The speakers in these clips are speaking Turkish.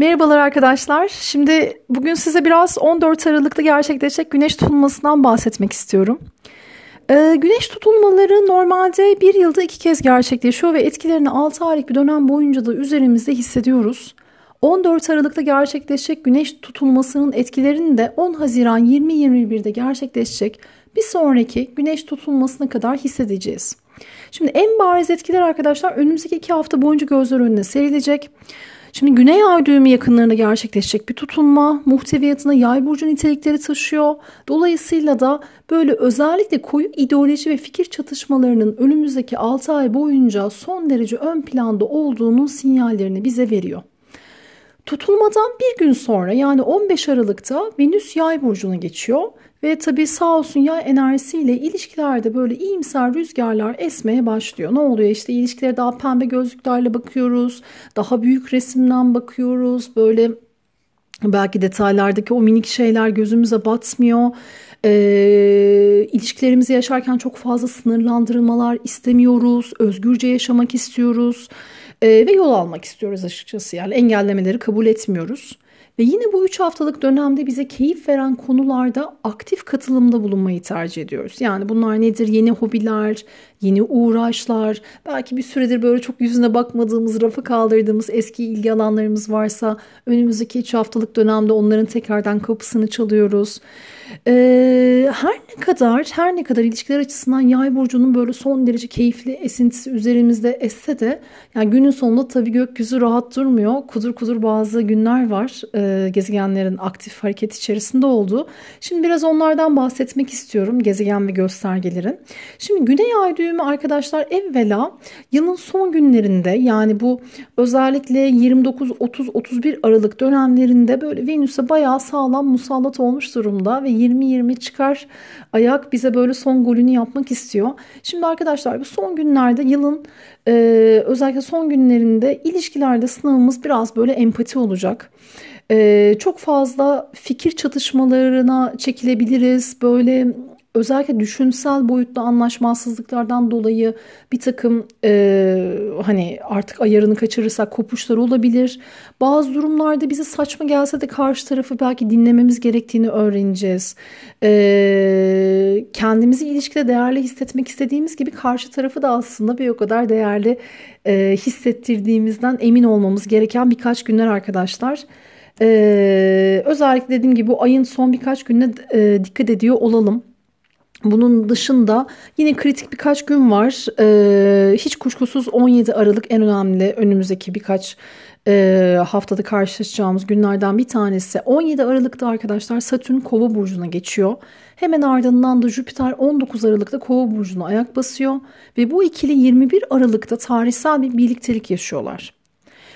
Merhabalar arkadaşlar. Şimdi bugün size biraz 14 Aralık'ta gerçekleşecek güneş tutulmasından bahsetmek istiyorum. Ee, güneş tutulmaları normalde bir yılda iki kez gerçekleşiyor ve etkilerini 6 aylık bir dönem boyunca da üzerimizde hissediyoruz. 14 Aralık'ta gerçekleşecek güneş tutulmasının etkilerini de 10 Haziran 2021'de gerçekleşecek bir sonraki güneş tutulmasına kadar hissedeceğiz. Şimdi en bariz etkiler arkadaşlar önümüzdeki iki hafta boyunca gözler önüne serilecek. Şimdi Güney Ay düğümü yakınlarında gerçekleşecek bir tutulma muhteviyatına yay burcu nitelikleri taşıyor. Dolayısıyla da böyle özellikle koyu ideoloji ve fikir çatışmalarının önümüzdeki 6 ay boyunca son derece ön planda olduğunun sinyallerini bize veriyor. Tutulmadan bir gün sonra yani 15 Aralık'ta Venüs yay burcuna geçiyor ve tabii sağ olsun yay enerjisiyle ilişkilerde böyle iyimser rüzgarlar esmeye başlıyor. Ne oluyor işte ilişkilere daha pembe gözlüklerle bakıyoruz. Daha büyük resimden bakıyoruz. Böyle belki detaylardaki o minik şeyler gözümüze batmıyor. E, ilişkilerimizi yaşarken çok fazla sınırlandırılmalar istemiyoruz. Özgürce yaşamak istiyoruz. E, ve yol almak istiyoruz açıkçası. Yani engellemeleri kabul etmiyoruz. Ve yine bu 3 haftalık dönemde bize keyif veren konularda aktif katılımda bulunmayı tercih ediyoruz. Yani bunlar nedir? Yeni hobiler, yeni uğraşlar, belki bir süredir böyle çok yüzüne bakmadığımız, rafa kaldırdığımız eski ilgi alanlarımız varsa önümüzdeki 3 haftalık dönemde onların tekrardan kapısını çalıyoruz. Ee, her ne kadar her ne kadar ilişkiler açısından yay burcunun böyle son derece keyifli esintisi üzerimizde esse de yani günün sonunda tabii gökyüzü rahat durmuyor. Kudur kudur bazı günler var e, gezegenlerin aktif hareket içerisinde olduğu. Şimdi biraz onlardan bahsetmek istiyorum gezegen ve göstergelerin. Şimdi güney ay düğümü arkadaşlar evvela yılın son günlerinde yani bu özellikle 29 30 31 Aralık dönemlerinde böyle Venüs'e bayağı sağlam musallat olmuş durumda ve 20-20 çıkar ayak bize böyle son golünü yapmak istiyor. Şimdi arkadaşlar bu son günlerde yılın e, özellikle son günlerinde ilişkilerde sınavımız biraz böyle empati olacak. Ee, çok fazla fikir çatışmalarına çekilebiliriz. Böyle özellikle düşünsel boyutta anlaşmazsızlıklardan dolayı bir takım e, hani artık ayarını kaçırırsak kopuşlar olabilir. Bazı durumlarda bize saçma gelse de karşı tarafı belki dinlememiz gerektiğini öğreneceğiz. E, kendimizi ilişkide değerli hissetmek istediğimiz gibi karşı tarafı da aslında bir o kadar değerli e, hissettirdiğimizden emin olmamız gereken birkaç günler arkadaşlar. Ee, özellikle dediğim gibi bu ayın son birkaç gününe e, dikkat ediyor olalım. Bunun dışında yine kritik birkaç gün var. Ee, hiç kuşkusuz 17 Aralık en önemli önümüzdeki birkaç e, haftada karşılaşacağımız günlerden bir tanesi. 17 Aralık'ta arkadaşlar Satürn Kova burcuna geçiyor. Hemen ardından da Jüpiter 19 Aralık'ta Kova burcuna ayak basıyor ve bu ikili 21 Aralık'ta tarihsel bir birliktelik yaşıyorlar.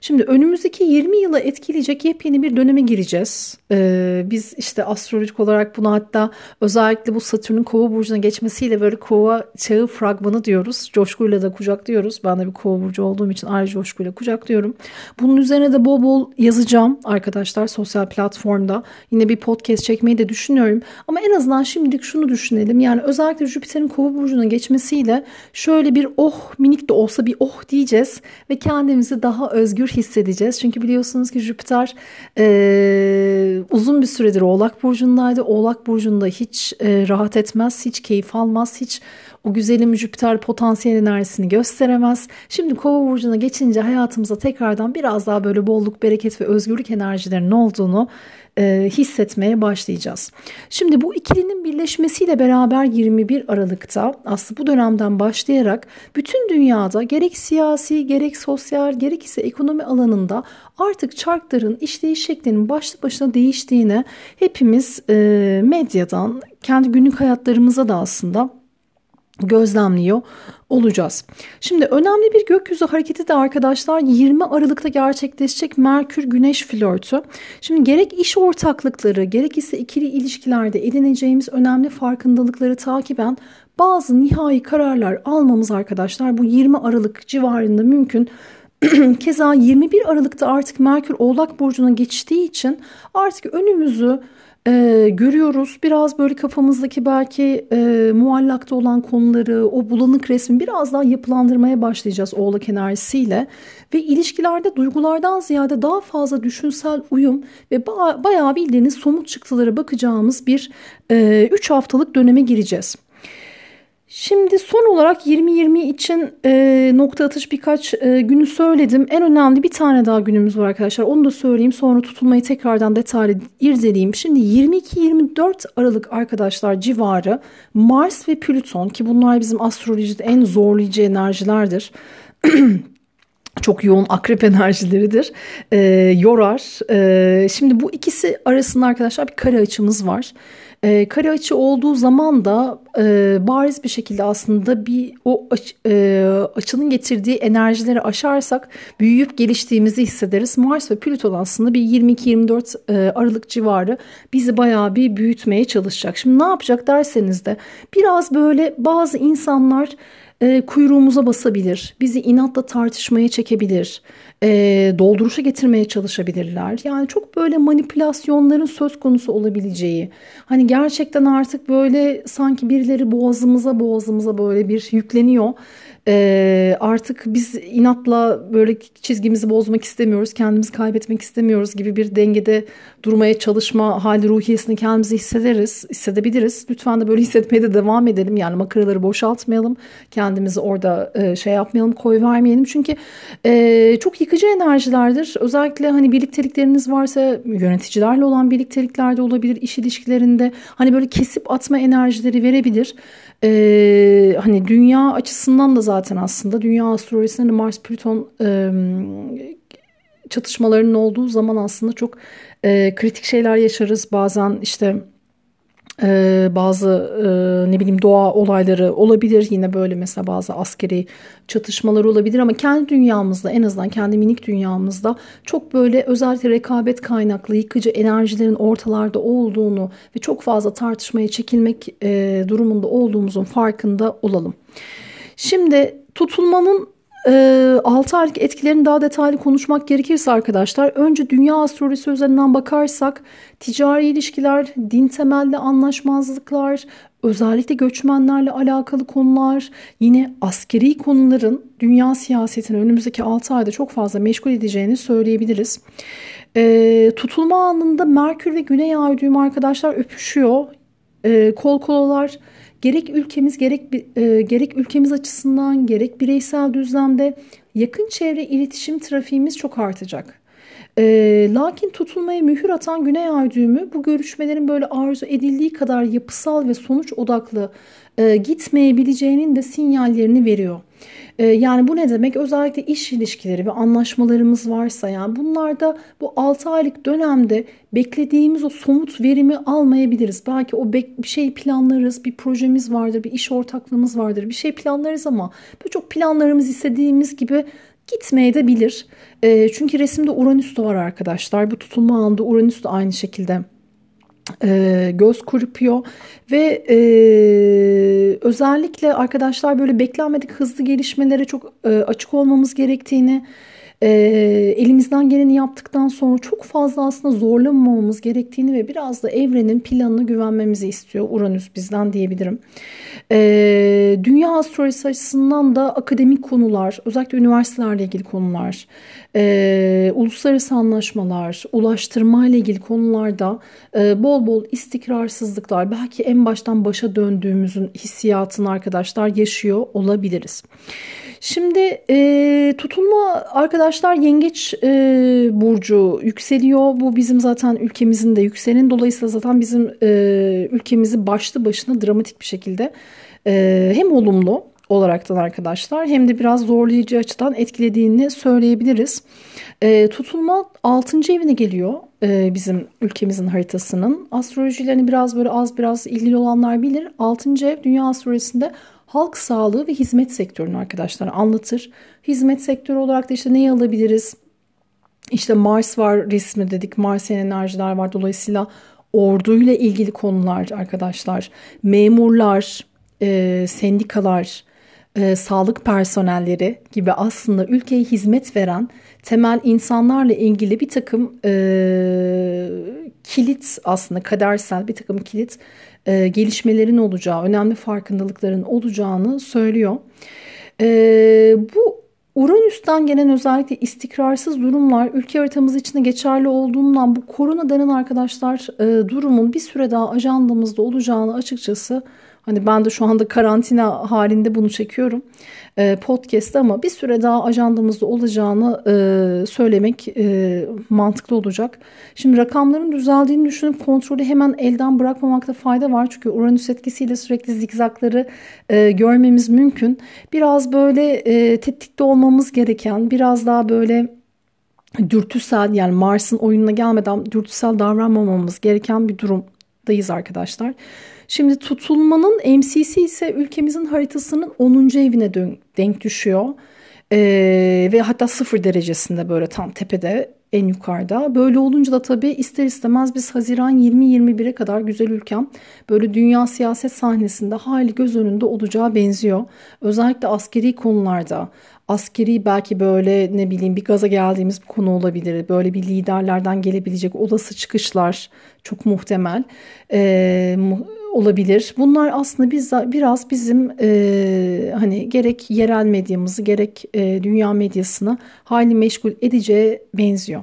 Şimdi önümüzdeki 20 yıla etkileyecek yepyeni bir döneme gireceğiz. Ee, biz işte astrolojik olarak bunu hatta özellikle bu Satürn'ün kova burcuna geçmesiyle böyle kova çağı fragmanı diyoruz. Coşkuyla da kucaklıyoruz. Ben de bir kova burcu olduğum için ayrı coşkuyla kucaklıyorum. Bunun üzerine de bol bol yazacağım arkadaşlar sosyal platformda. Yine bir podcast çekmeyi de düşünüyorum. Ama en azından şimdilik şunu düşünelim. Yani özellikle Jüpiter'in kova burcuna geçmesiyle şöyle bir oh minik de olsa bir oh diyeceğiz ve kendimizi daha özgür özgür hissedeceğiz. Çünkü biliyorsunuz ki Jüpiter e, uzun bir süredir Oğlak Burcu'ndaydı. Oğlak Burcu'nda hiç e, rahat etmez, hiç keyif almaz, hiç o güzelim Jüpiter potansiyel enerjisini gösteremez. Şimdi Kova burcuna geçince hayatımıza tekrardan biraz daha böyle bolluk, bereket ve özgürlük enerjilerinin olduğunu e, hissetmeye başlayacağız. Şimdi bu ikilinin birleşmesiyle beraber 21 Aralık'ta aslında bu dönemden başlayarak bütün dünyada gerek siyasi, gerek sosyal, gerek ise ekonomi alanında artık çarkların işleyiş şeklinin başlı başına değiştiğini hepimiz e, medyadan, kendi günlük hayatlarımıza da aslında gözlemliyor olacağız. Şimdi önemli bir gökyüzü hareketi de arkadaşlar 20 Aralık'ta gerçekleşecek Merkür Güneş flörtü. Şimdi gerek iş ortaklıkları gerek ise ikili ilişkilerde edineceğimiz önemli farkındalıkları takiben bazı nihai kararlar almamız arkadaşlar bu 20 Aralık civarında mümkün. Keza 21 Aralık'ta artık Merkür Oğlak Burcu'na geçtiği için artık önümüzü e, görüyoruz. Biraz böyle kafamızdaki belki e, muallakta olan konuları, o bulanık resmi biraz daha yapılandırmaya başlayacağız oğlak enerjisiyle. Ve ilişkilerde duygulardan ziyade daha fazla düşünsel uyum ve ba bayağı bildiğiniz somut çıktılara bakacağımız bir 3 e, haftalık döneme gireceğiz. Şimdi son olarak 2020 için e, nokta atış birkaç e, günü söyledim. En önemli bir tane daha günümüz var arkadaşlar. Onu da söyleyeyim. Sonra tutulmayı tekrardan detaylı irdeleyeyim. Şimdi 22-24 Aralık arkadaşlar civarı Mars ve Plüton ki bunlar bizim astrolojide en zorlayıcı enerjilerdir. çok yoğun akrep enerjileridir. E, yorar. E, şimdi bu ikisi arasında arkadaşlar bir kare açımız var. E, kare açı olduğu zaman da e, bariz bir şekilde aslında bir o aç, e, açının getirdiği enerjileri aşarsak büyüyüp geliştiğimizi hissederiz. Mars ve Plüton aslında bir 22-24 e, Aralık civarı bizi bayağı bir büyütmeye çalışacak. Şimdi ne yapacak derseniz de biraz böyle bazı insanlar e, kuyruğumuza basabilir, bizi inatla tartışmaya çekebilir, e, dolduruşa getirmeye çalışabilirler. Yani çok böyle manipülasyonların söz konusu olabileceği, hani gerçekten artık böyle sanki birileri boğazımıza boğazımıza böyle bir yükleniyor ee, artık biz inatla böyle çizgimizi bozmak istemiyoruz, kendimizi kaybetmek istemiyoruz gibi bir dengede durmaya çalışma hali ruhiyesini kendimizi hissederiz, hissedebiliriz. Lütfen de böyle hissetmeye de devam edelim. Yani makaraları boşaltmayalım, kendimizi orada e, şey yapmayalım, koy vermeyelim. Çünkü e, çok yıkıcı enerjilerdir. Özellikle hani birliktelikleriniz varsa yöneticilerle olan birlikteliklerde olabilir, iş ilişkilerinde hani böyle kesip atma enerjileri verebilir. Ee, hani dünya açısından da zaten aslında dünya astrolojisinde Mars Plüton e, çatışmalarının olduğu zaman aslında çok e, kritik şeyler yaşarız. Bazen işte ee, bazı e, ne bileyim doğa olayları olabilir yine böyle mesela bazı askeri çatışmalar olabilir ama kendi dünyamızda en azından kendi minik dünyamızda çok böyle özellikle rekabet kaynaklı yıkıcı enerjilerin ortalarda olduğunu ve çok fazla tartışmaya çekilmek e, durumunda olduğumuzun farkında olalım. Şimdi tutulmanın e, ee, 6 aylık etkilerini daha detaylı konuşmak gerekirse arkadaşlar önce dünya astrolojisi üzerinden bakarsak ticari ilişkiler, din temelli anlaşmazlıklar, özellikle göçmenlerle alakalı konular, yine askeri konuların dünya siyasetini önümüzdeki 6 ayda çok fazla meşgul edeceğini söyleyebiliriz. E, tutulma anında Merkür ve Güney Ay düğümü arkadaşlar öpüşüyor. E, kol kolalar gerek ülkemiz gerek e, gerek ülkemiz açısından gerek bireysel düzlemde yakın çevre iletişim trafiğimiz çok artacak. E, lakin tutulmaya mühür atan Güney Ay düğümü bu görüşmelerin böyle arzu edildiği kadar yapısal ve sonuç odaklı e, gitmeyebileceğinin de sinyallerini veriyor. Ee, yani bu ne demek? Özellikle iş ilişkileri ve anlaşmalarımız varsa yani bunlarda bu 6 aylık dönemde beklediğimiz o somut verimi almayabiliriz. Belki o bir şey planlarız, bir projemiz vardır, bir iş ortaklığımız vardır, bir şey planlarız ama böyle çok planlarımız istediğimiz gibi gitmeye de bilir. Ee, çünkü resimde Uranüs de var arkadaşlar. Bu tutulma anında Uranüs de aynı şekilde e, göz kırpıyor ve e, özellikle arkadaşlar böyle beklenmedik hızlı gelişmelere çok e, açık olmamız gerektiğini e, elimizden geleni yaptıktan sonra çok fazla aslında zorlamamamız gerektiğini ve biraz da evrenin planını güvenmemizi istiyor Uranüs bizden diyebilirim. E, dünya astrolojisi açısından da akademik konular, özellikle üniversitelerle ilgili konular, e, uluslararası anlaşmalar, ulaştırma ile ilgili konularda e, bol bol istikrarsızlıklar, belki en baştan başa döndüğümüzün hissiyatını arkadaşlar yaşıyor olabiliriz. Şimdi e, tutulma arkadaşlar yengeç e, burcu yükseliyor. Bu bizim zaten ülkemizin de yükselenin. Dolayısıyla zaten bizim e, ülkemizi başlı başına dramatik bir şekilde e, hem olumlu olaraktan arkadaşlar hem de biraz zorlayıcı açıdan etkilediğini söyleyebiliriz. E, tutulma 6. evine geliyor e, bizim ülkemizin haritasının. Astrolojilerini biraz böyle az biraz ilgili olanlar bilir. 6. ev dünya astrolojisinde halk sağlığı ve hizmet sektörünü arkadaşlar anlatır. Hizmet sektörü olarak da işte neyi alabiliriz? İşte Mars var resmi dedik. Marsiyen enerjiler var. Dolayısıyla orduyla ilgili konular arkadaşlar. Memurlar, e, sendikalar, e, sağlık personelleri gibi aslında ülkeye hizmet veren temel insanlarla ilgili bir takım e, kilit aslında kadersel bir takım kilit e, gelişmelerin olacağı, önemli farkındalıkların olacağını söylüyor. E, bu Uranüs'ten gelen özellikle istikrarsız durumlar ülke haritamız içinde geçerli olduğundan bu korona denen arkadaşlar e, durumun bir süre daha ajandamızda olacağını açıkçası Hani ben de şu anda karantina halinde bunu çekiyorum e, podcast'te ama bir süre daha ajandamızda olacağını e, söylemek e, mantıklı olacak. Şimdi rakamların düzeldiğini düşünüp kontrolü hemen elden bırakmamakta fayda var. Çünkü Uranüs etkisiyle sürekli zikzakları e, görmemiz mümkün. Biraz böyle e, tetikte olmamız gereken, biraz daha böyle dürtüsel yani Mars'ın oyununa gelmeden dürtüsel davranmamamız gereken bir durumdayız arkadaşlar. Şimdi tutulmanın MCC ise ülkemizin haritasının 10. evine denk düşüyor. Ee, ve hatta sıfır derecesinde böyle tam tepede en yukarıda. Böyle olunca da tabii ister istemez biz Haziran 20-21'e kadar güzel ülkem böyle dünya siyaset sahnesinde hali göz önünde olacağı benziyor. Özellikle askeri konularda askeri belki böyle ne bileyim bir gaza geldiğimiz bir konu olabilir. Böyle bir liderlerden gelebilecek olası çıkışlar çok muhtemel. Ee, olabilir. Bunlar aslında biz biraz bizim e, hani gerek yerel medyamızı gerek e, dünya medyasını hali meşgul edeceğe benziyor.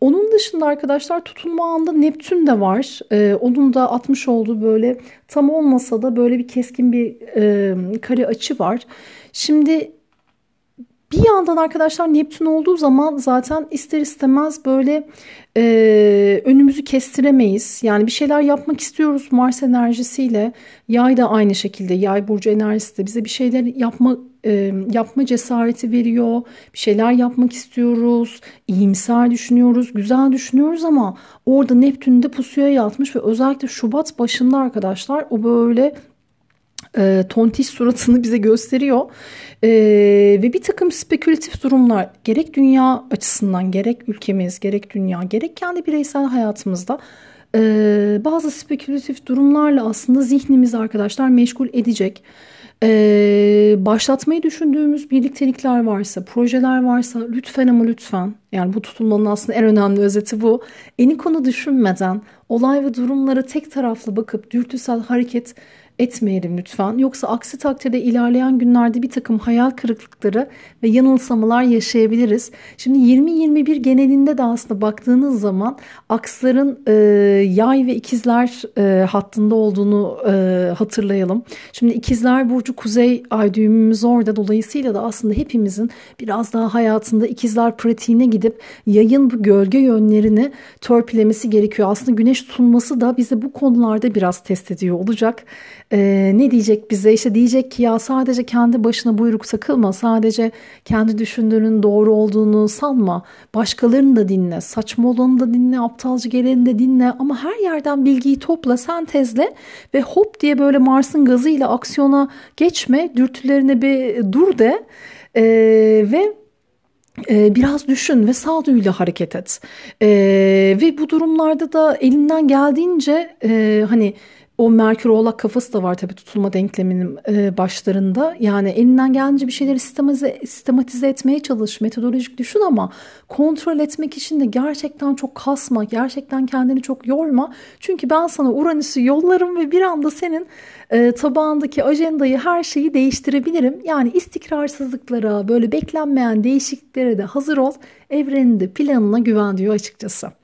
Onun dışında arkadaşlar tutulma anda Neptün de var. Ee, onun da atmış olduğu böyle tam olmasa da böyle bir keskin bir e, kare açı var. Şimdi bir yandan arkadaşlar Neptün olduğu zaman zaten ister istemez böyle e, önümüzü kestiremeyiz. Yani bir şeyler yapmak istiyoruz Mars enerjisiyle. Yay da aynı şekilde yay burcu enerjisi de bize bir şeyler yapma e, yapma cesareti veriyor. Bir şeyler yapmak istiyoruz. iyimser düşünüyoruz. Güzel düşünüyoruz ama orada Neptün de pusuya yatmış ve özellikle Şubat başında arkadaşlar o böyle e, tontiş suratını bize gösteriyor. E, ve bir takım spekülatif durumlar gerek dünya açısından gerek ülkemiz gerek dünya gerek kendi bireysel hayatımızda bazı spekülatif durumlarla aslında zihnimizi arkadaşlar meşgul edecek. Ee, başlatmayı düşündüğümüz birliktelikler varsa, projeler varsa lütfen ama lütfen yani bu tutulmanın aslında en önemli özeti bu. Eni konu düşünmeden olay ve durumlara tek taraflı bakıp dürtüsel hareket etmeyelim lütfen. Yoksa aksi takdirde ilerleyen günlerde bir takım hayal kırıklıkları ve yanılsamalar yaşayabiliriz. Şimdi 20-21 genelinde de aslında baktığınız zaman aksların e, yay ve ikizler e, hattında olduğunu e, hatırlayalım. Şimdi ikizler burcu kuzey ay düğümümüz orada dolayısıyla da aslında hepimizin biraz daha hayatında ikizler pratiğine gidip yayın bu gölge yönlerini törpülemesi gerekiyor. Aslında güneş tutulması da bize bu konularda biraz test ediyor olacak e, ne diyecek bize? İşte diyecek ki ya sadece kendi başına buyruk takılma. Sadece kendi düşündüğünün doğru olduğunu sanma. Başkalarını da dinle. Saçma olanı da dinle. Aptalcı geleni de dinle. Ama her yerden bilgiyi topla, sentezle ve hop diye böyle Mars'ın gazıyla aksiyona geçme. Dürtülerine bir dur de. E, ve biraz düşün ve sağduyuyla hareket et. Ee, ve bu durumlarda da elinden geldiğince e, hani o Merkür Oğlak kafası da var tabii tutulma denkleminin e, başlarında. Yani elinden gelince bir şeyleri sistematize, sistematize etmeye çalış, metodolojik düşün ama kontrol etmek için de gerçekten çok kasma, gerçekten kendini çok yorma. Çünkü ben sana Uranüs'ü yollarım ve bir anda senin e, tabağındaki ajandayı her şeyi değiştirebilirim. Yani istikrarsızlıklara, böyle beklenmeyen değişikliklere de hazır ol. Evrenin de planına güven diyor açıkçası.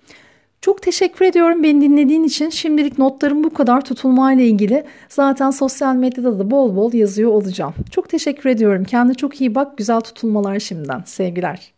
Çok teşekkür ediyorum beni dinlediğin için. Şimdilik notlarım bu kadar tutulma ile ilgili. Zaten sosyal medyada da bol bol yazıyor olacağım. Çok teşekkür ediyorum. Kendine çok iyi bak. Güzel tutulmalar şimdiden. Sevgiler.